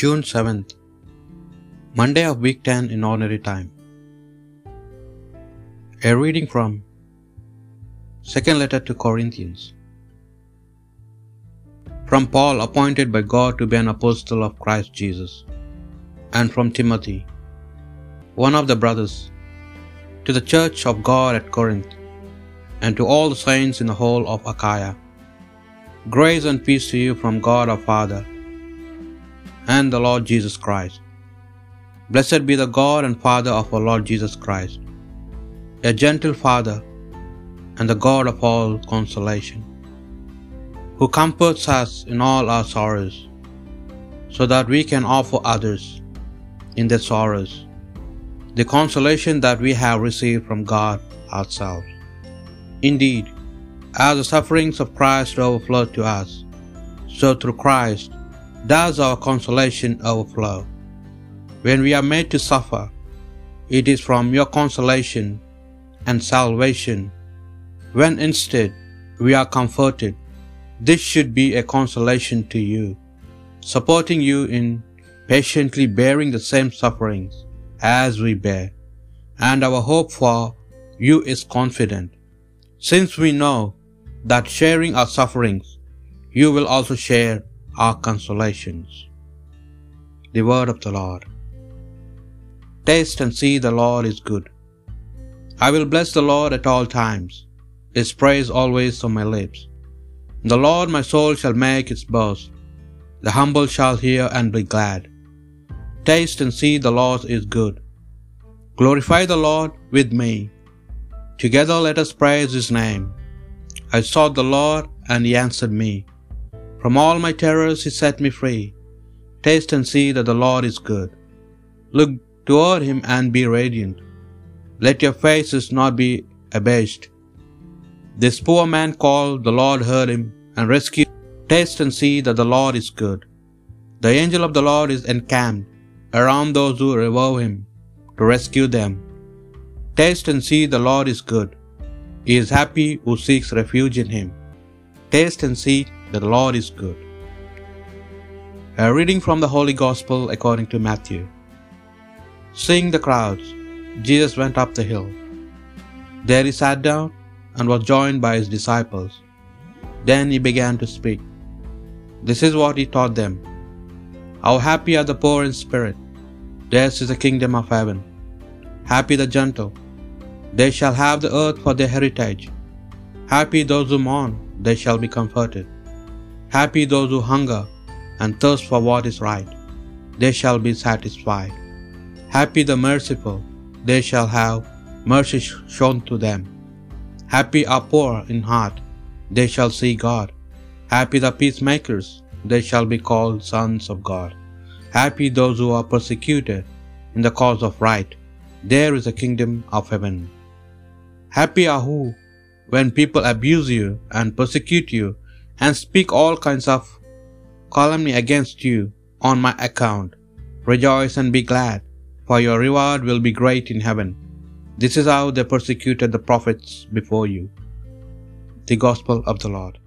June 7th, Monday of week 10 in ordinary time. A reading from Second letter to Corinthians. From Paul, appointed by God to be an apostle of Christ Jesus, and from Timothy, one of the brothers, to the church of God at Corinth, and to all the saints in the whole of Achaia. Grace and peace to you from God our Father and the Lord Jesus Christ. Blessed be the God and Father of our Lord Jesus Christ, a gentle Father and the God of all consolation, who comforts us in all our sorrows, so that we can offer others in their sorrows the consolation that we have received from God ourselves. Indeed, as the sufferings of Christ overflow to us, so through Christ does our consolation overflow. When we are made to suffer, it is from your consolation and salvation. When instead we are comforted, this should be a consolation to you, supporting you in patiently bearing the same sufferings as we bear. And our hope for you is confident, since we know that sharing our sufferings, you will also share our consolations. The word of the Lord. Taste and see the Lord is good. I will bless the Lord at all times, his praise always on my lips. The Lord my soul shall make its boast. The humble shall hear and be glad. Taste and see the Lord is good. Glorify the Lord with me. Together let us praise his name. I sought the Lord, and he answered me. From all my terrors he set me free. Taste and see that the Lord is good. Look toward him and be radiant. Let your faces not be abashed. This poor man called, the Lord heard him and rescued. Taste and see that the Lord is good. The angel of the Lord is encamped around those who revive him to rescue them. Taste and see the Lord is good. He is happy who seeks refuge in him. Taste and see the Lord is good. A reading from the Holy Gospel according to Matthew. Seeing the crowds, Jesus went up the hill. There he sat down and was joined by his disciples. Then he began to speak. This is what he taught them. How happy are the poor in spirit, theirs is the kingdom of heaven. Happy the gentle, they shall have the earth for their heritage. Happy those who mourn, they shall be comforted. Happy those who hunger and thirst for what is right, they shall be satisfied. Happy the merciful, they shall have mercy shown to them. Happy are poor in heart, they shall see God. Happy the peacemakers, they shall be called sons of God. Happy those who are persecuted in the cause of right, there is the kingdom of heaven. Happy are who, when people abuse you and persecute you, and speak all kinds of calumny against you on my account. Rejoice and be glad, for your reward will be great in heaven. This is how they persecuted the prophets before you. The Gospel of the Lord.